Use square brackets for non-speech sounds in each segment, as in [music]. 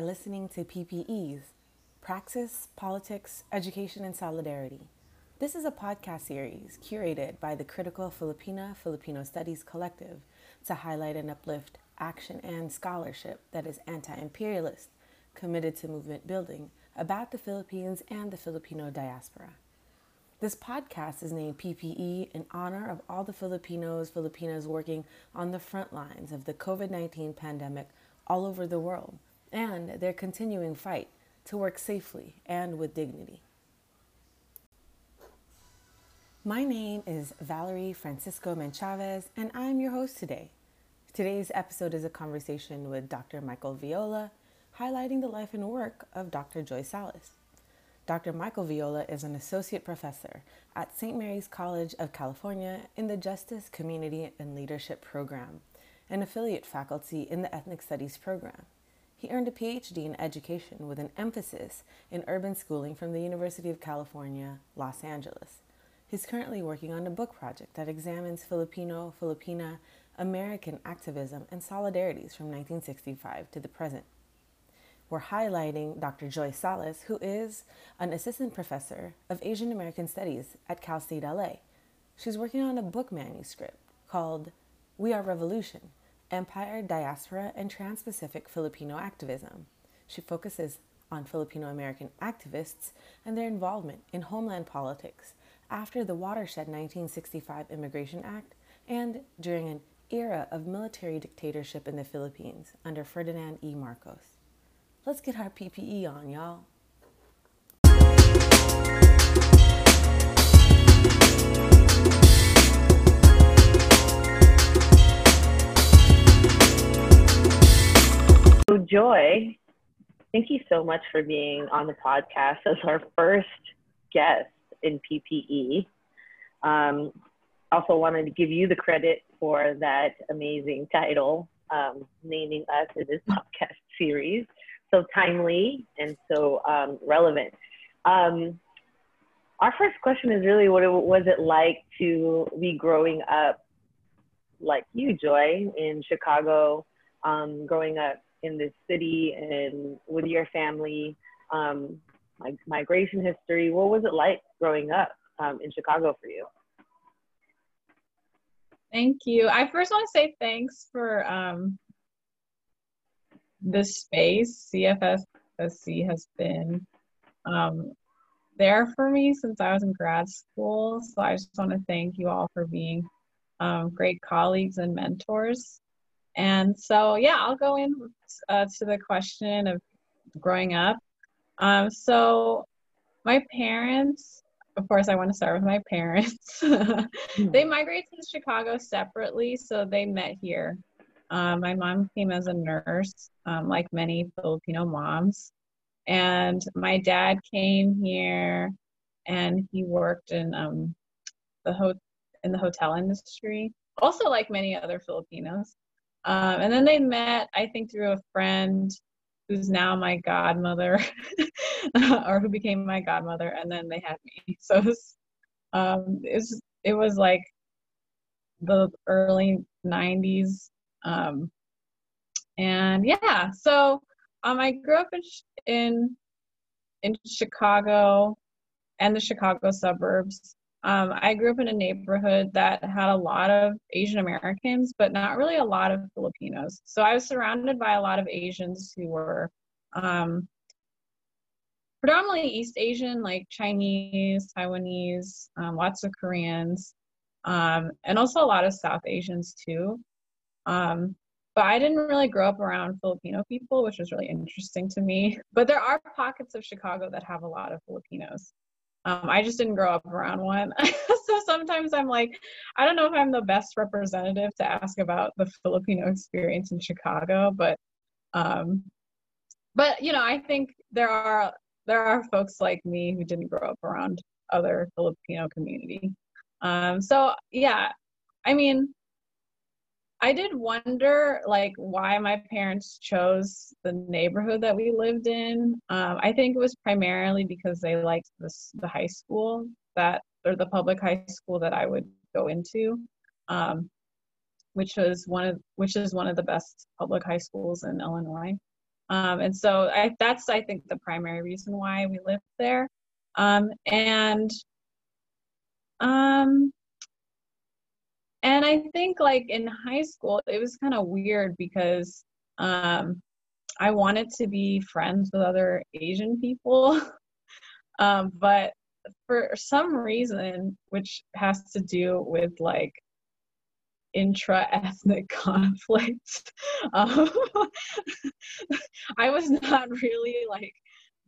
are listening to PPEs Praxis, Politics, Education, and Solidarity. This is a podcast series curated by the Critical Filipina Filipino Studies Collective to highlight and uplift action and scholarship that is anti imperialist, committed to movement building about the Philippines and the Filipino diaspora. This podcast is named PPE in honor of all the Filipinos, Filipinas working on the front lines of the COVID 19 pandemic all over the world and their continuing fight to work safely and with dignity. My name is Valerie Francisco Menchavez, and I'm your host today. Today's episode is a conversation with Dr. Michael Viola, highlighting the life and work of Dr. Joy Sales. Dr. Michael Viola is an associate professor at St. Mary's College of California in the Justice, Community, and Leadership program, an affiliate faculty in the Ethnic Studies program. He earned a PhD in education with an emphasis in urban schooling from the University of California, Los Angeles. He's currently working on a book project that examines Filipino, Filipina, American activism and solidarities from 1965 to the present we're highlighting Dr. Joy Sales, who is an assistant professor of Asian American Studies at Cal State LA. She's working on a book manuscript called We Are Revolution Empire, Diaspora, and Trans Pacific Filipino Activism. She focuses on Filipino American activists and their involvement in homeland politics after the Watershed 1965 Immigration Act and during an era of military dictatorship in the Philippines under Ferdinand E. Marcos. Let's get our PPE on, y'all. So, Joy, thank you so much for being on the podcast as our first guest in PPE. Um, also wanted to give you the credit for that amazing title, um, naming us in this [laughs] podcast series so timely and so um, relevant. Um, our first question is really what was it like to be growing up like you, Joy, in Chicago, um, growing up in this city and with your family, um, like migration history. What was it like growing up um, in Chicago for you? Thank you. I first want to say thanks for um, this space, CFSC has been um, there for me since I was in grad school. So I just want to thank you all for being um, great colleagues and mentors. And so, yeah, I'll go in uh, to the question of growing up. Um, so, my parents, of course, I want to start with my parents. [laughs] they migrated to Chicago separately, so they met here um, my mom came as a nurse, um, like many Filipino moms. And my dad came here and he worked in um, the ho- in the hotel industry, also like many other Filipinos. Um, and then they met, I think, through a friend who's now my godmother, [laughs] or who became my godmother, and then they had me. [laughs] So it was, um, it was, it was like the early 90s um, and yeah, so um, I grew up in in in Chicago and the Chicago suburbs. Um, I grew up in a neighborhood that had a lot of Asian Americans, but not really a lot of Filipinos. So I was surrounded by a lot of Asians who were um, predominantly East Asian, like Chinese, Taiwanese, um, lots of Koreans, um, and also a lot of South Asians too. Um, but I didn't really grow up around Filipino people, which was really interesting to me. [laughs] But there are pockets of Chicago that have a lot of Filipinos. Um, I just didn't grow up around one. [laughs] so sometimes I'm like, I don't know if I'm the best representative to ask about the Filipino experience in Chicago, but um, but you know, I think there are there are folks like me who didn't grow up around other Filipino community. Um, so yeah, I mean, I did wonder like why my parents chose the neighborhood that we lived in. Um, I think it was primarily because they liked this the high school that or the public high school that I would go into, um, which was one of which is one of the best public high schools in Illinois. Um, and so I, that's, I think, the primary reason why we lived there. Um, and um, and I think like in high school, it was kind of weird because um, I wanted to be friends with other Asian people. [laughs] um, but for some reason, which has to do with like intra-ethnic [laughs] conflict [laughs] um, i was not really like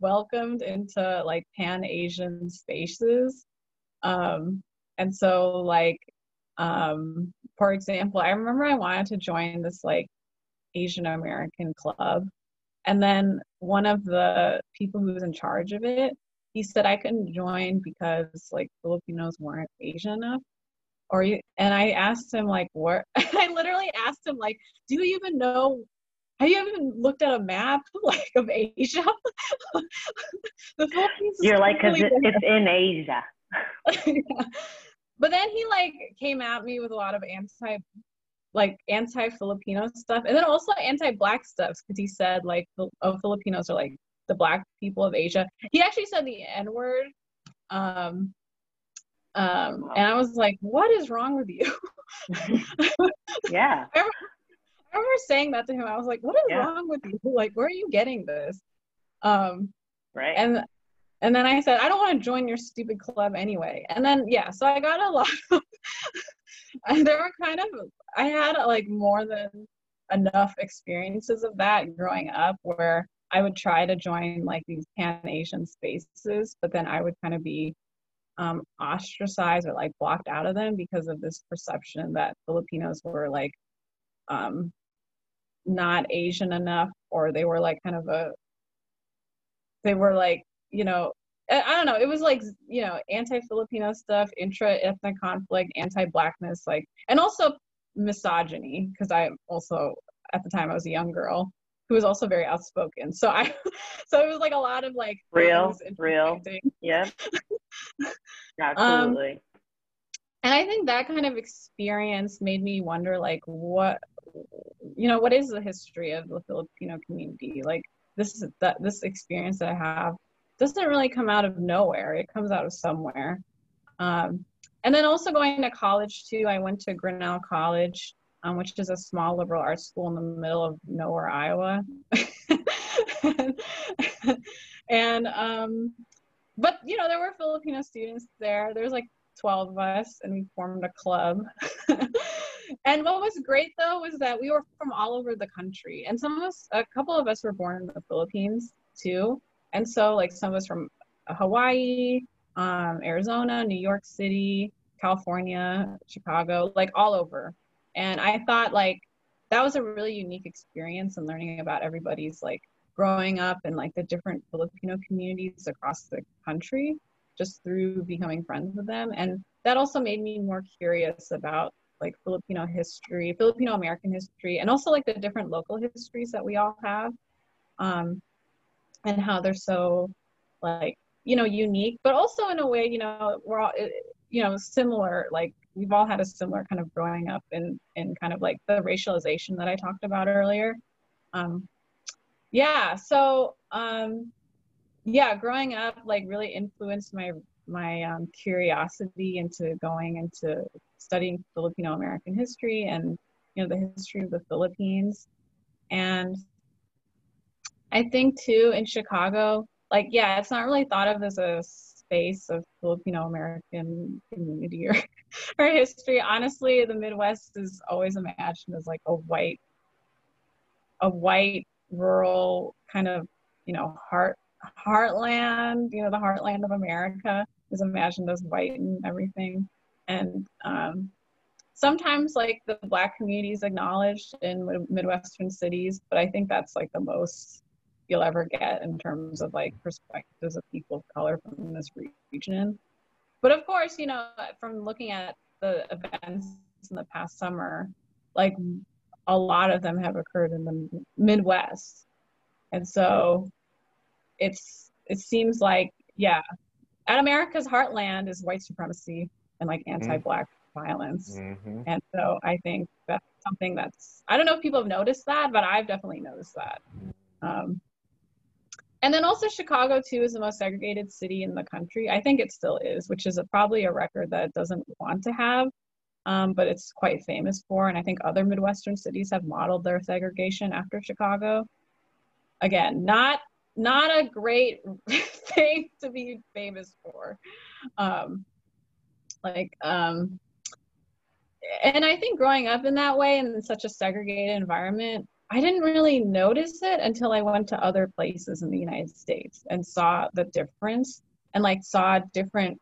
welcomed into like pan-asian spaces um, and so like um, for example i remember i wanted to join this like asian american club and then one of the people who was in charge of it he said i couldn't join because like filipinos weren't asian enough. Or you and i asked him like what? [laughs] I literally asked him like do you even know have you even looked at a map [laughs] like of asia? [laughs] The philippines you're like because really it's in asia. Yeah. But then he like came at me with a lot of anti like anti-filipino stuff and then also anti-black stuff because he said like oh filipinos are like the black people of asia he actually said the n-word um um, and I was like, what is wrong with you? [laughs] yeah. [laughs] I remember, I remember, saying that to him. I was like, what is yeah. wrong with you? Like, where are you getting this? Um, right. And and then I said, I don't want to join your stupid club anyway. And then yeah, so I got a lot of [laughs] there were kind of I had like more than enough experiences of that growing up where I would try to join like these pan Asian spaces, but then I would kind of be um, ostracized or like blocked out of them because of this perception that Filipinos were like um, not Asian enough or they were like kind of a they were like you know I, don't know it was like you know anti-Filipino stuff intra-ethnic conflict anti-blackness like and also misogyny because I also at the time I was a young girl who was also very outspoken. So I, [laughs] so it was like a lot of like real, real, yeah, [laughs] um, absolutely. Um, and I think that kind of experience made me wonder, like, what, you know, what is the history of the Filipino community? Like, this is that this experience that I have doesn't really come out of nowhere. It comes out of somewhere. Um, and then also going to college too. I went to Grinnell College, um, which is a small liberal arts school in the middle of nowhere, Iowa. [laughs] and um, but you know, there were Filipino students there. There was like 12 of us, and we formed a club. [laughs] and what was great though was that we were from all over the country, and some of us, a couple of us, were born in the Philippines too. And so, like some of us from Hawaii, um, Arizona, New York City, California, Chicago, like all over. And I thought like that was a really unique experience and learning about everybody's like growing up in like the different Filipino communities across the country just through becoming friends with them. And that also made me more curious about like Filipino history, Filipino American history, and also like the different local histories that we all have. Um, and how they're so like, you know, unique, but also in a way, you know, we're all, you know, similar, like we've all had a similar kind of growing up in in kind of like the racialization that I talked about earlier. Um, yeah, so um, yeah, growing up like really influenced my my um, curiosity into going into studying Filipino American history and you know the history of the Philippines, and I think too in Chicago, like yeah, it's not really thought of as a space of Filipino American community or, [laughs] or history. Honestly, the Midwest is always imagined as like a white, a white rural kind of, you know, heart heartland. You know, the heartland of America is imagined as white and everything. And um, sometimes like the black community is acknowledged in midwestern cities, but I think that's like the most you'll ever get in terms of like perspectives of people of color from this region. But of course, you know, from looking at the events in the past summer, like a lot of them have occurred in the Midwest. And so it's it seems like, yeah, at America's heartland is white supremacy and like mm-hmm. anti-black mm-hmm. violence. Mm-hmm. And so I think that's something that's I don't know if people have noticed that, but I've definitely noticed that. Um, and then also Chicago too is the most segregated city in the country. I think it still is, which is a, probably a record that doesn't want to have, um, but it's quite famous for. And I think other Midwestern cities have modeled their segregation after Chicago. Again, not not a great [laughs] thing to be famous for. Um, like, um, and I think growing up in that way in such a segregated environment, I didn't really notice it until I went to other places in the United States and saw the difference and like saw different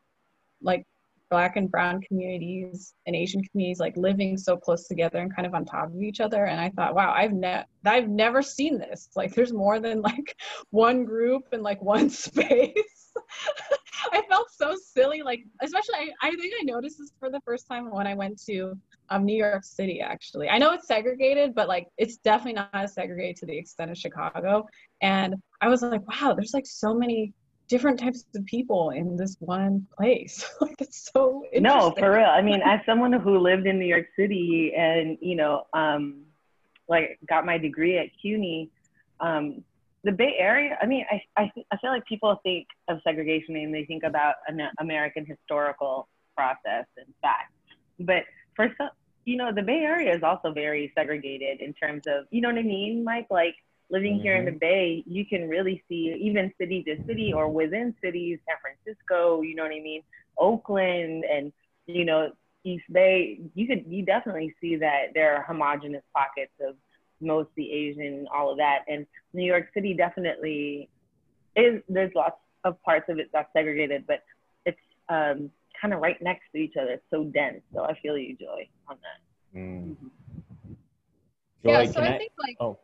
like black and brown communities and asian communities like living so close together and kind of on top of each other. And i thought wow i've never i've never seen this. Like there's more than like [laughs] one group and like one [laughs] space [laughs] i felt so silly like especially I, I think i noticed this for the first time when i went to um, new york city actually i know it's segregated but like it's definitely not as segregated to the extent of chicago and i was like wow there's like so many different types of people in this one place. [laughs] like it's so No, for real. I mean, [laughs] as someone who lived in New York City and, you know, um, like got my degree at CUNY, um, the Bay Area, I mean, I, I, I feel like people think of segregation and they think about an American historical process and fact. But for some, you know, the Bay Area is also very segregated in terms of, you know what I mean, Mike? Like, living mm-hmm. here in the mm-hmm. Bay, you can really see even city to city or within cities, San Francisco, you know what I mean, Oakland, and you know East Bay. You could you definitely see that there are homogenous pockets of mostly Asian, all of that, and New York City definitely is. There's lots of parts of it that's segregated, but it's um, kind of right next to each other. It's so dense. So I feel you, Joy, on that. Mm. Joy, yeah, so I, I, think like. Oh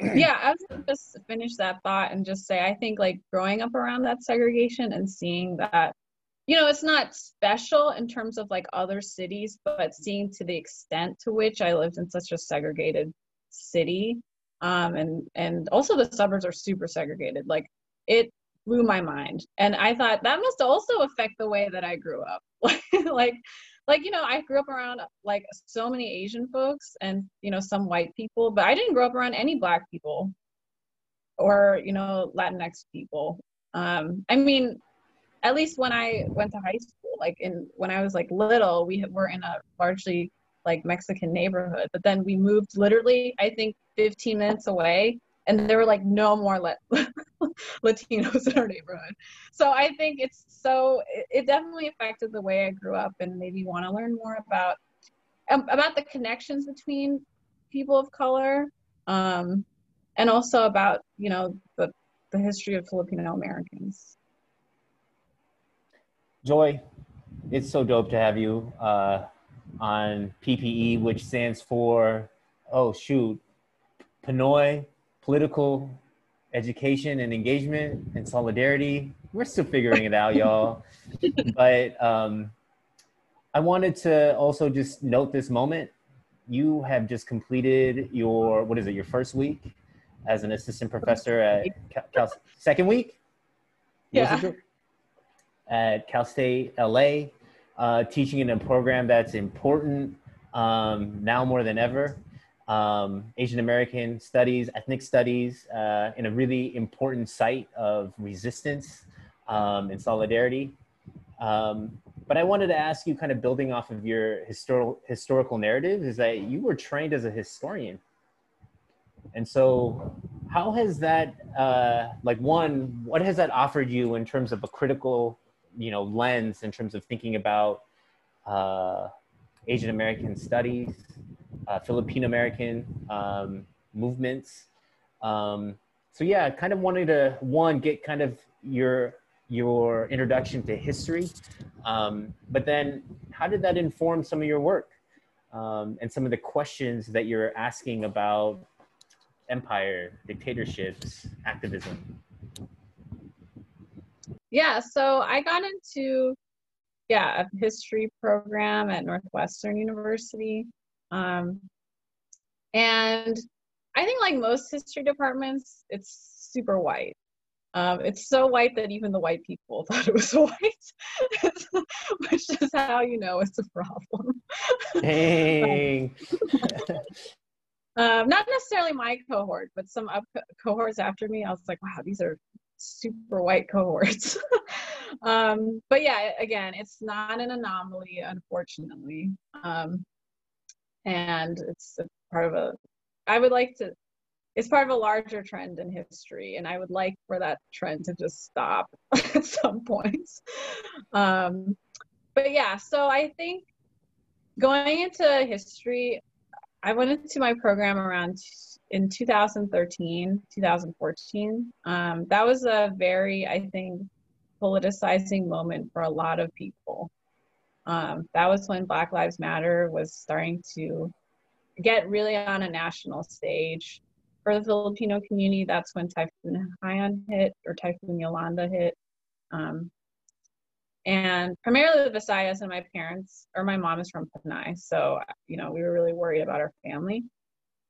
[clears throat] yeah, I was gonna just finish that thought and just say I think like growing up around that segregation and seeing that, you know, it's not special in terms of like other cities, but seeing to the extent to which I lived in such a segregated city, um, and and also the suburbs are super segregated. Like it blew my mind, and I thought that must also affect the way that I grew up. [laughs] like like you know i grew up around like so many asian folks and you know some white people but i didn't grow up around any black people or you know latinx people um i mean at least when i went to high school like in when i was like little we were in a largely like mexican neighborhood but then we moved literally i think 15 minutes away and there were like no more [laughs] Latinos in our neighborhood. So I think it's so it definitely affected the way I grew up and maybe want to learn more about um, about the connections between people of color, um, and also about you know the the history of Filipino Americans. Joy, it's so dope to have you uh, on PPE, which stands for oh shoot, Pinoy political education and engagement and solidarity. We're still figuring it out, y'all. [laughs] but um, I wanted to also just note this moment. You have just completed your, what is it, your first week as an assistant professor at Cal, Cal second week? Yeah. At Cal State LA, uh, teaching in a program that's important um, now more than ever um, Asian American studies, ethnic studies, uh, in a really important site of resistance um, and solidarity. Um, but I wanted to ask you, kind of building off of your historical historical narrative, is that you were trained as a historian, and so how has that, uh, like, one, what has that offered you in terms of a critical, you know, lens in terms of thinking about uh, Asian American studies, uh, Filipino American um, movements. Um, so yeah, kind of wanted to one get kind of your your introduction to history, um, but then how did that inform some of your work um, and some of the questions that you're asking about empire, dictatorships, activism? Yeah, so I got into yeah a history program at Northwestern University um, and I think like most history departments, it's super white. Um, it's so white that even the white people [laughs] thought it was white, [laughs] which is how you know it's a problem. [laughs] Dang. Um, not necessarily my cohort, but some up cohorts after me. I was like, wow, these are super white cohorts. [laughs] um, but yeah, again, it's not an anomaly, unfortunately. Um, and it's part of a, I would like to, it's part of a larger trend in history, and I would like for that trend to just stop [laughs] at some points. Um, but yeah, so I think going into history, I went into my program around in 2013, 2014. Um, that was a very, I think, politicizing moment for a lot of people. Um, that was when Black Lives Matter was starting to get really on a national stage. For the Filipino community, that's when Typhoon Haiyan hit or Typhoon Yolanda hit. Um, and primarily the Visayas and my parents, or my mom is from Panay. So, you know, we were really worried about our family.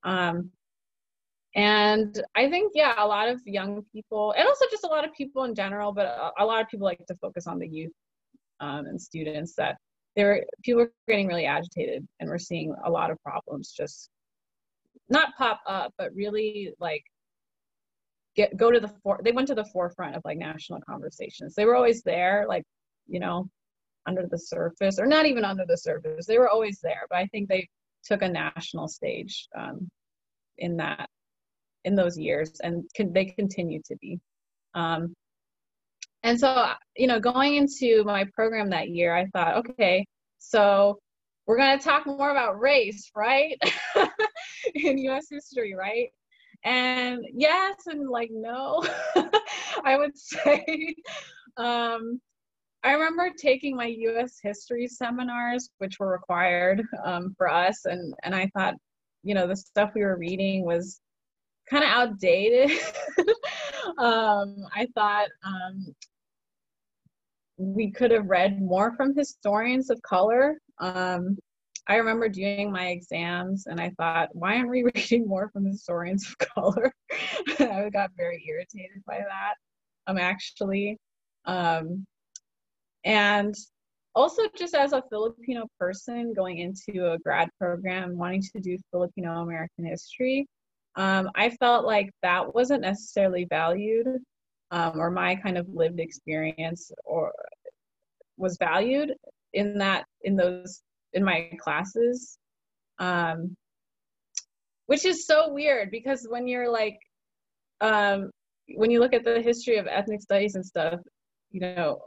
Um, and I think, yeah, a lot of young people, and also just a lot of people in general, but a, a lot of people like to focus on the youth um, and students that there people are getting really agitated and we're seeing a lot of problems just not pop up, but really like get go to the for they went to the forefront of like national conversations. They were always there, like, you know, under the surface, or not even under the surface. They were always there, but I think they took a national stage um, in that in those years and can, they continue to be. Um, and so you know going into my program that year i thought okay so we're going to talk more about race right? [laughs] In us history right? And yes and like no. [laughs] I would [laughs] say um, i remember taking my us history seminars which were required um, for us and and i thought you know the stuff we were reading was kind of outdated. [laughs] um, I thought um, we could have read more from historians of color. Um, I remember doing my exams and I thought, why aren't we [laughs] reading more from historians of color? [laughs] I got very irritated by that, um, actually. Um, and also just as a Filipino person going into a grad program, wanting to do Filipino American history, um, I felt like that wasn't necessarily valued um, or my kind of lived experience or was valued in that in those in my classes. Um, which is so weird because when you're like um, when you look at the history of ethnic studies and stuff you know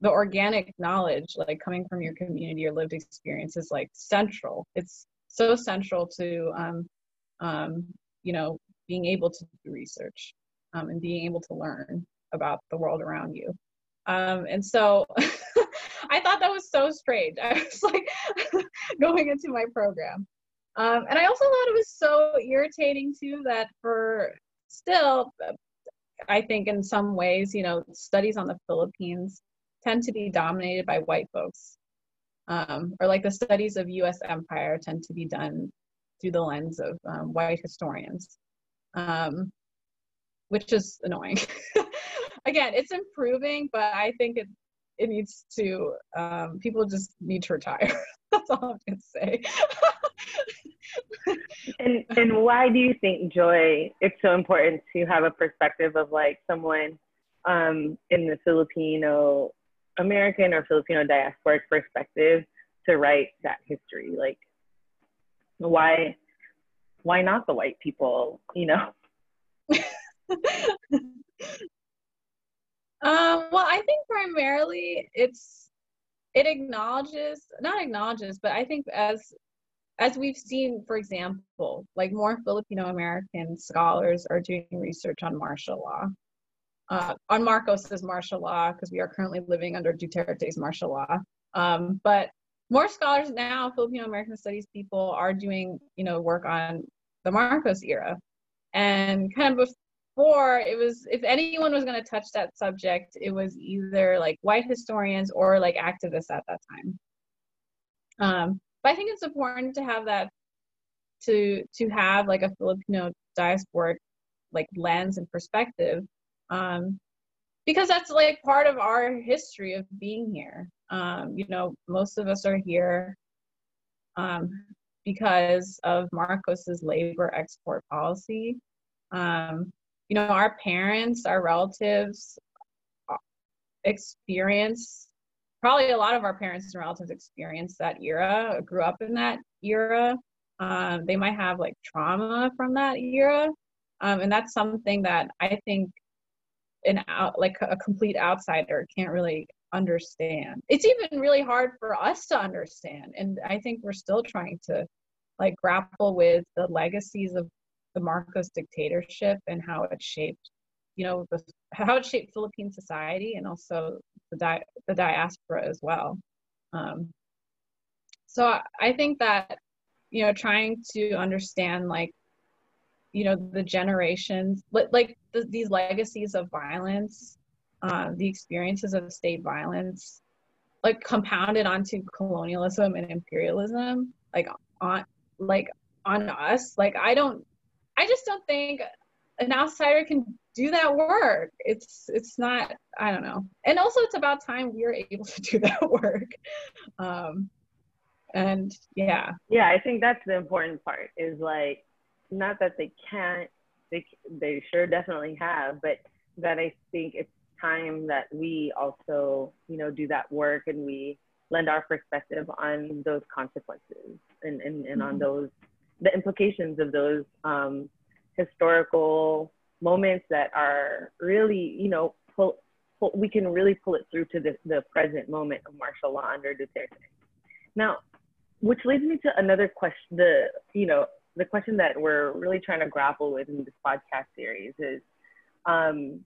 the organic knowledge like coming from your community or lived experience is like central it's so central to um, um, you know, being able to do research um, and being able to learn about the world around you. Um, and so [laughs] I thought that was so strange. [laughs] I was like [laughs] going into my program. Um, and I also thought it was so irritating too that for still, I think in some ways, you know, studies on the Philippines tend to be dominated by white folks. Um, or like the studies of US empire tend to be done through the lens of um, white historians, um, which is annoying. [laughs] Again, it's improving, but I think it it needs to. Um, people just need to retire. [laughs] That's all I'm gonna say. [laughs] and and why do you think Joy? It's so important to have a perspective of like someone um, in the Filipino American or Filipino diasporic perspective to write that history. Like, why why not the white people you know [laughs] um, well i think primarily it's it acknowledges not acknowledges but i think as as we've seen for example like more filipino american scholars are doing research on martial law uh, on marcos's martial law because we are currently living under duterte's martial law um, but more scholars now, Filipino American Studies people, are doing you know work on the Marcos era, and kind of before it was if anyone was going to touch that subject, it was either like white historians or like activists at that time. Um, but I think it's important to have that to to have like a Filipino diasporic like lens and perspective um, because that's like part of our history of being here um, you know, most of us are here um, because of Marcos's labor export policy. Um, you know, our parents, our relatives uh, experience probably a lot of our parents and relatives experienced that era, grew up in that era. Um, they might have like trauma from that era. Um, and that's something that I think an out like a complete outsider can't really understand. It's even really hard for us to understand. And I think we're still trying to like grapple with the legacies of the Marcos dictatorship and how it shaped, you know, the, how it shaped Philippine society and also the, di- the diaspora as well. Um, so I think that, you know, trying to understand like, you know, the generations, like the, these legacies of violence, uh, the experiences of state violence, like compounded onto colonialism and imperialism, like on, like on us. Like I don't, I just don't think an outsider can do that work. It's it's not I don't know. And also it's about time we are able [laughs] to do that work. Um and yeah. Yeah, I think that's the important part is like not that they can't they they sure definitely have, but that I think it's time that we also, you know, do that work and we lend our perspective on those consequences and, and, and mm-hmm. on those the implications of those um, historical moments that are really, you know, pull, pull, we can really pull it through to the, the present moment of martial law under Duterte. Now, which leads me to another question, the, you know, the question that we're really trying to grapple with in this podcast series is, um,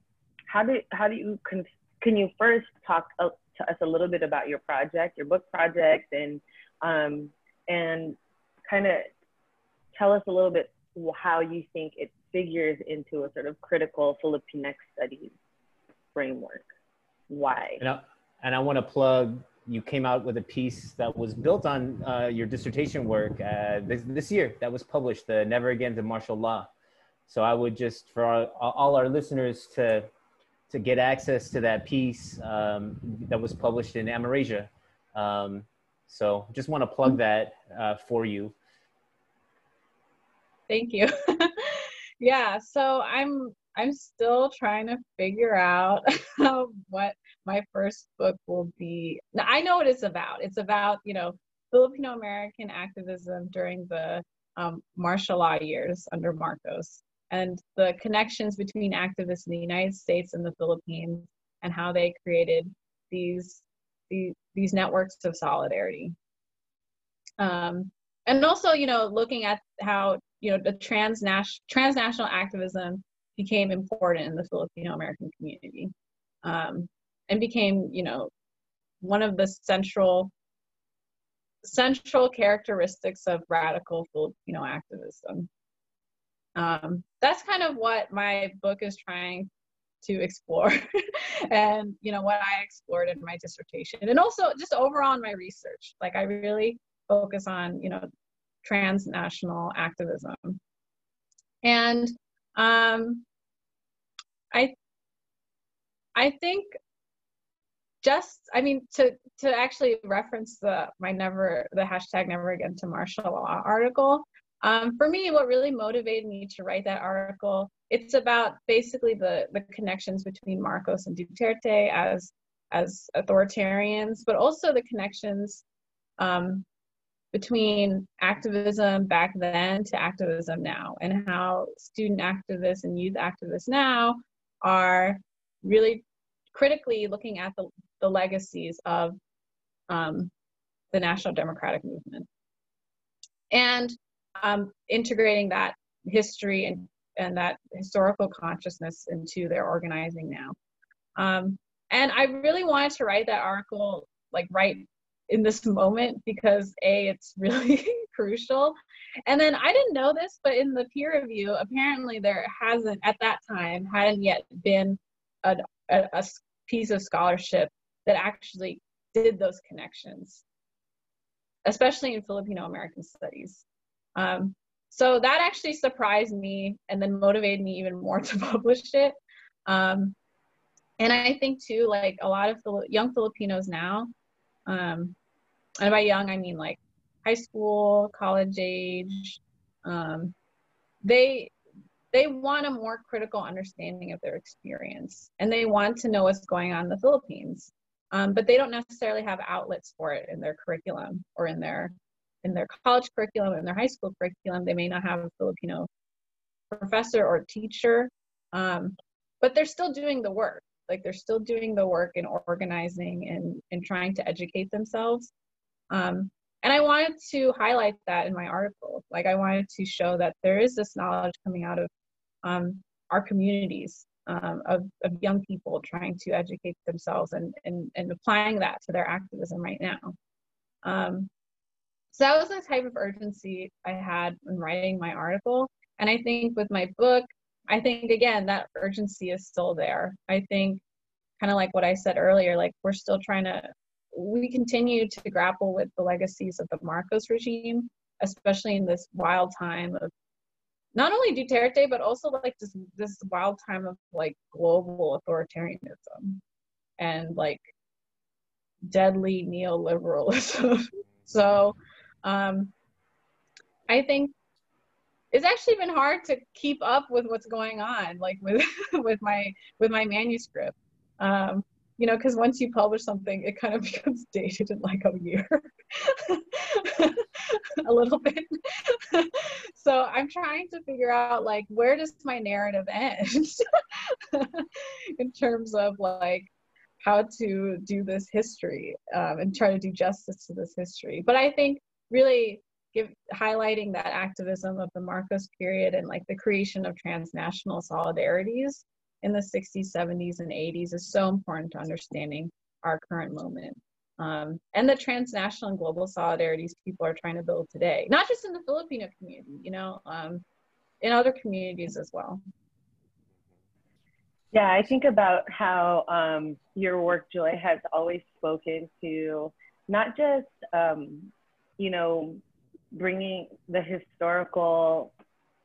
how do, how do you, con- can you first talk to us a little bit about your project, your book project, and, um, and kind of tell us a little bit how you think it figures into a sort of critical Filipinx studies framework. Why? And I, and I want to plug, you came out with a piece that was built on uh, your dissertation work uh, this, this year that was published, the Never Again to Martial Law. So I would just, for our, all our listeners to, to get access to that piece um, that was published in Amerasia. Um, so just want to plug that uh, for you. Thank you. [laughs] yeah so i'm i'm still trying to figure out [laughs] what my first book will be now, i know what it's about. It's about you know filipino american activism during the um, martial law years under marcos and the connections between activists in the united states and the philippines and how they created these these, these networks of solidarity. Um, and also you know looking at how you know the transnational transnational activism became important in the Filipino American community, um, and became you know one of the central central characteristics of radical Filipino activism. Um, that's kind of what my book is trying to explore [laughs] and you know what i explored in my dissertation and also just overall in my research like i really focus on you know transnational activism. And um, I, I think just, I mean, to to actually reference the my never the hashtag never again to martial law article. Um, for me, what really motivated me to write that article, it's about basically the the connections between Marcos and Duterte as as authoritarians, but also the connections um, between activism back then to activism now and how student activists and youth activists now are really critically looking at the, the legacies of um, the national democratic movement. And um, integrating that history and, and that historical consciousness into their organizing now. Um, and i really wanted to write that article like right in this moment because a it's [laughs] really crucial. And then i didn't know this but in the peer review apparently there hasn't at that time hadn't yet been a, a, a piece of scholarship that actually did those connections especially in filipino american studies um, so that actually surprised me and then motivated me even more [laughs] to publish it um, and i think too like a lot of young filipinos now um, and by young, I mean like high high school, college age, um, they they want a more critical understanding of their experience and they want to know what's going on in the Philippines. Um, but they don't necessarily have outlets for it in their curriculum or in their in their college curriculum in their high school curriculum. They may not have a filipino professor or teacher um, but they're still doing the work. Like they're still doing the work in organizing and, and trying to educate themselves. Um, and i wanted to highlight that in my article. Like i wanted to show that there is this knowledge coming out of um, our communities um, of, of young people trying to educate themselves and, and, and applying that to their activism right now um, so that was the type of urgency i had when writing my article and i think with my book I think again that urgency is still there. I think kind of like what I said earlier, like we're still trying to we continue to grapple with the legacies of the Marcos regime, especially in this wild time of not only Duterte but also like this this wild time of like global authoritarianism and like deadly neoliberalism. [laughs] so um I think it's actually been hard to keep up with what's going on like with [laughs] with my with my manuscript um you know because once you publish something it kind of [laughs] becomes dated in like a year. [laughs] A little bit. [laughs] So i'm trying to figure out like where does my narrative end? In terms of like how to do this history um, and try to do justice to this history. But i think really give highlighting that activism of the Marcos period and like the creation of transnational solidarities in the 60s, 70s, and 80s is so important to understanding our current moment. Um, and the transnational and global solidarities people are trying to build today, not just in the Filipino community, you know, um, in other communities as well. Yeah, I think about how um, your work, Joy, has always spoken to not just, um, you know, bringing the historical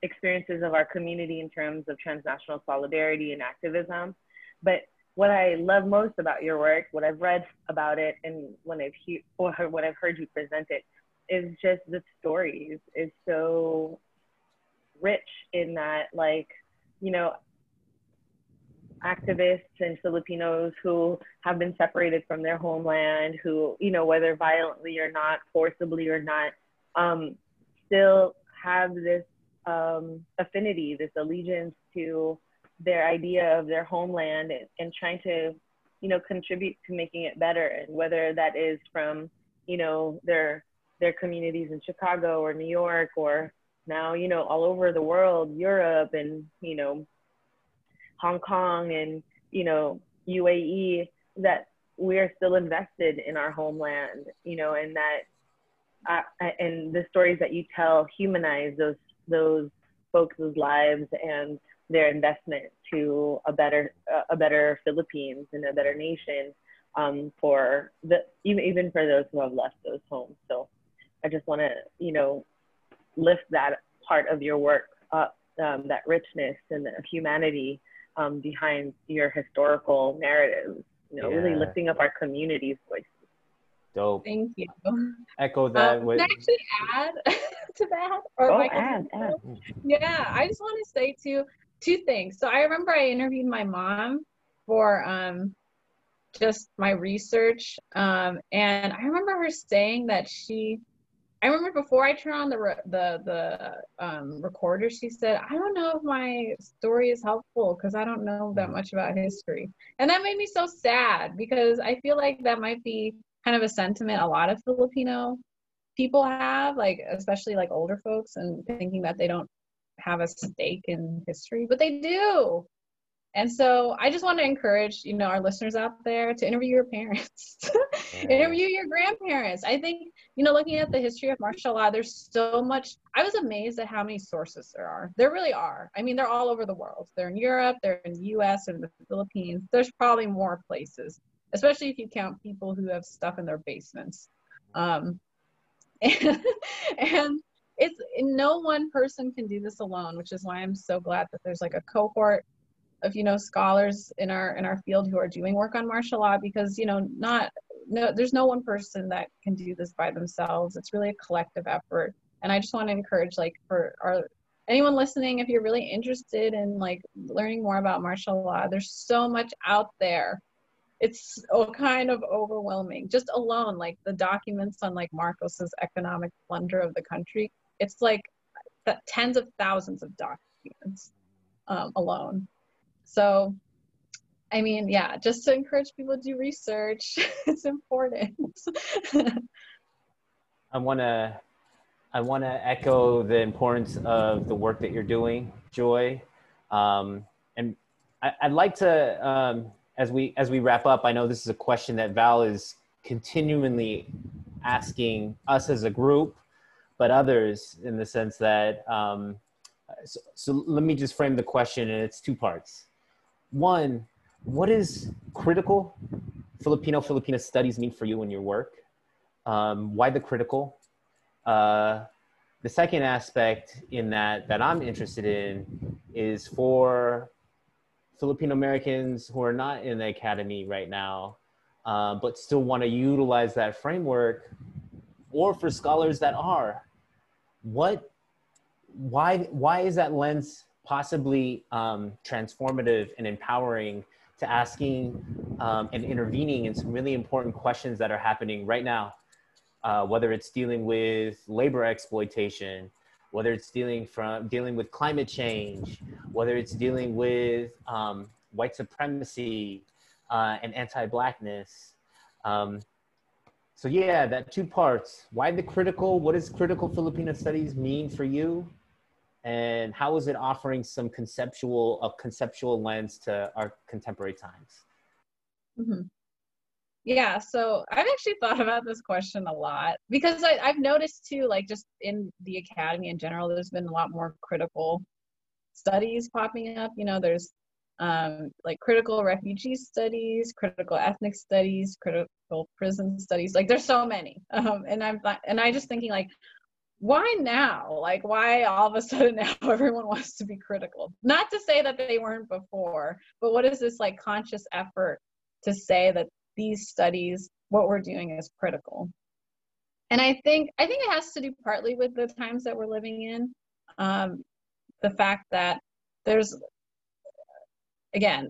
experiences of our community in terms of transnational solidarity and activism. But what I love most about your work, what I've read about it, and when I've he- or what I've heard you present it, is just the stories. is so rich in that, like, you know, activists and Filipinos who have been separated from their homeland, who, you know, whether violently or not, forcibly or not, um, still have this um, affinity, this allegiance to their idea of their homeland and, and trying to, you know, contribute to making it better. And whether that is from, you know, their their communities in Chicago or New York or now, you know, all over the world, Europe and, you know, Hong Kong and, you know, UAE, that we are still invested in our homeland, you know, and that uh, and the stories that you tell humanize those those folks' lives and their investment to a better uh, a better Philippines and a better nation um, for the even even for those who have left those homes. So I just want to you know lift that part of your work up, um, that richness and the humanity um, behind your historical narratives. You know, yeah. really lifting up our community's voice. Dope. Thank you. Echo that. Um, with... Can I actually add [laughs] to that? Or oh, add, add. Yeah, I just want to say two two things. So I remember I interviewed my mom for um just my research, um, and I remember her saying that she. I remember before I turned on the re- the the um, recorder, she said, "I don't know if my story is helpful because I don't know that much about history," and that made me so sad because I feel like that might be kind of a sentiment a lot of Filipino people have, like especially like older folks, and thinking that they don't have a stake in history, but they do. And so I just want to encourage, you know, our listeners out there to interview your parents, [laughs] interview your grandparents. I think, you know, looking at the history of martial law, there's so much. I was amazed at how many sources there are. There really are. I mean, they're all over the world. They're in Europe, they're in the US, and the Philippines. There's probably more places especially if you count people who have stuff in their basements. Um, [laughs] and, it's no one person can do this alone, which is why I'm so glad that there's like a cohort of you know scholars in our in our field who are doing work on martial law because you know not no there's no one person that can do this by themselves. It's really a collective effort. And i just want to encourage like for our anyone listening if you're really interested in like learning more about martial law there's so much out there it's kind of overwhelming just alone like the documents on like marcos's economic plunder of the country it's like tens of thousands of documents um, alone so I mean, yeah, just to encourage people to do research. [laughs] it's important. [laughs] I want to I want to echo the importance of the work that you're doing, Joy. Um, and I, would like to, um, as we as we wrap up, I know this is a question that Val is continually asking us as a group, but others in the sense that. Um, so, so let me just frame the question, and it's two parts. One, what is critical Filipino Filipina studies mean for you in your work? Um, why the critical? Uh, the second aspect in that that I'm interested in is for Filipino Americans who are not in the academy right now, uh, but still want to utilize that framework, or for scholars that are. What, why, why is that lens possibly um, transformative and empowering to asking um, and intervening in some really important questions that are happening right now, uh, whether it's dealing with labor exploitation, whether it's dealing from dealing with climate change, whether it's dealing with um, white supremacy uh, and anti-blackness. Um, so yeah, that two parts. Why the critical? What does critical Filipino studies mean for you? and how is it offering some conceptual a conceptual lens to our contemporary times mm-hmm. Yeah so i've actually thought about this question a lot because I, i've noticed too like just in the academy in general there's been a lot more critical studies popping up you know there's um, like critical refugee studies critical ethnic studies critical prison studies like there's so many [laughs] um, and i'm and i just thinking like why now? Like, why all of a sudden now [laughs] everyone wants to be critical? Not to say that they weren't before, but what is this like conscious effort to say that these studies, what we're doing is critical? And I think I think it has to do partly with the times that we're living in. Um, the fact that there's again,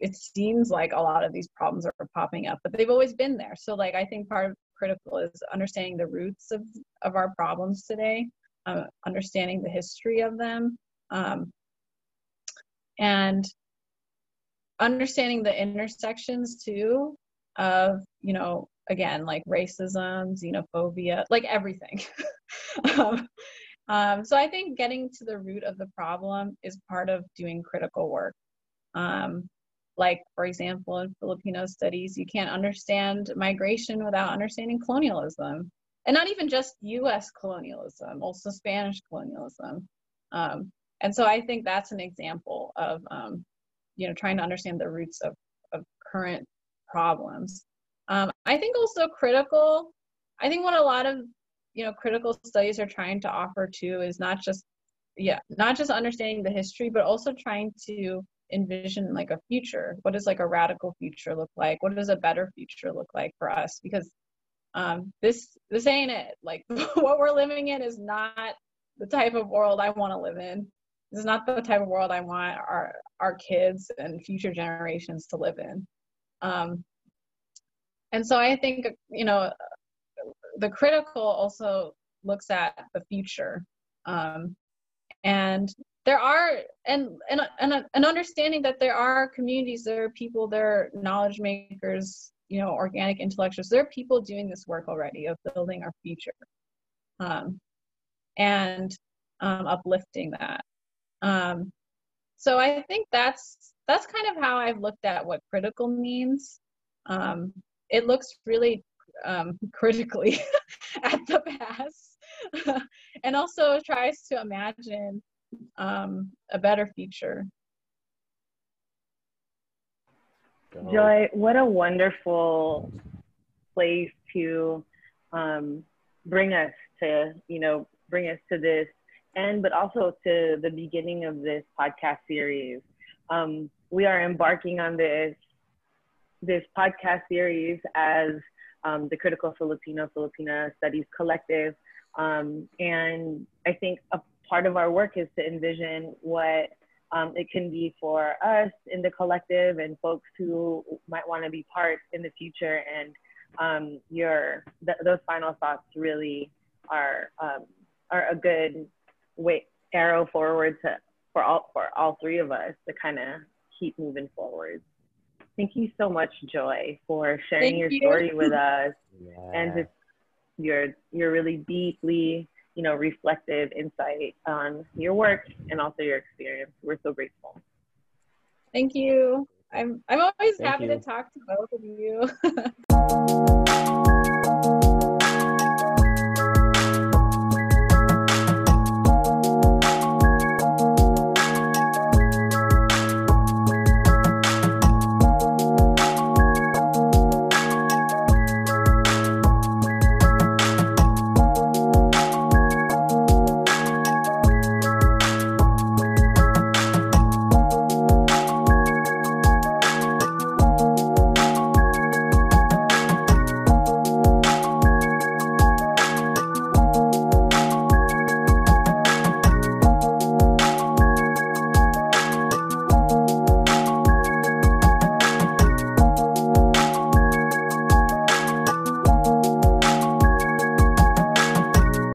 it seems like a lot of these problems are popping up, but they've always been there. So like I think part of critical is understanding the roots of, of our problems today, uh, understanding the history of them, um, and understanding the intersections too of, you know, again, like racism, xenophobia, like everything. [laughs] um, um, so I think getting to the root of the problem is part of doing critical work. Um, like for example in filipino studies you can't understand migration without understanding colonialism and not even just us colonialism also spanish colonialism um, and so i think that's an example of um, you know trying to understand the roots of, of current problems. Um, i think also critical i think what a lot of you know critical studies are trying to offer too is not just yeah not just understanding the history but also trying to envision like a future. What does like a radical future look like? What does a better future look like for us? Because um, this this ain't it. Like [laughs] what we're living in is not the type of world i want to live in. This is not the type of world i want our our kids and future generations to live in um, and so i think you know the critical also looks at the future. Um, and there are and and and an understanding that there are communities there are people there are knowledge makers you know organic intellectuals there are people doing this work already of building our future. Um, and um, uplifting that. Um, so i think that's that's kind of how i've looked at what critical means um, it looks really um, critically [laughs] at the past [laughs] and also tries to imagine um, a better future. Joy, what a wonderful place to um, bring us to, you know, bring us to this end, but also to the beginning of this podcast series. Um, we are embarking on this this podcast series as um, the Critical Filipino Filipina Studies Collective. Um, and I think a part of our work is to envision what um, it can be for us in the collective and folks who might want to be part in the future. And um, your th- those final thoughts really are um, are a good way arrow forward to for all for all three of us to kind of keep moving forward. Thank you so much, Joy, for sharing Thank your you. story with [laughs] us Yeah. and just your your really deeply you know reflective insight on your work and also your experience. We're so grateful. Thank you. I'm I'm always Thank happy you. to talk to both of you. [laughs]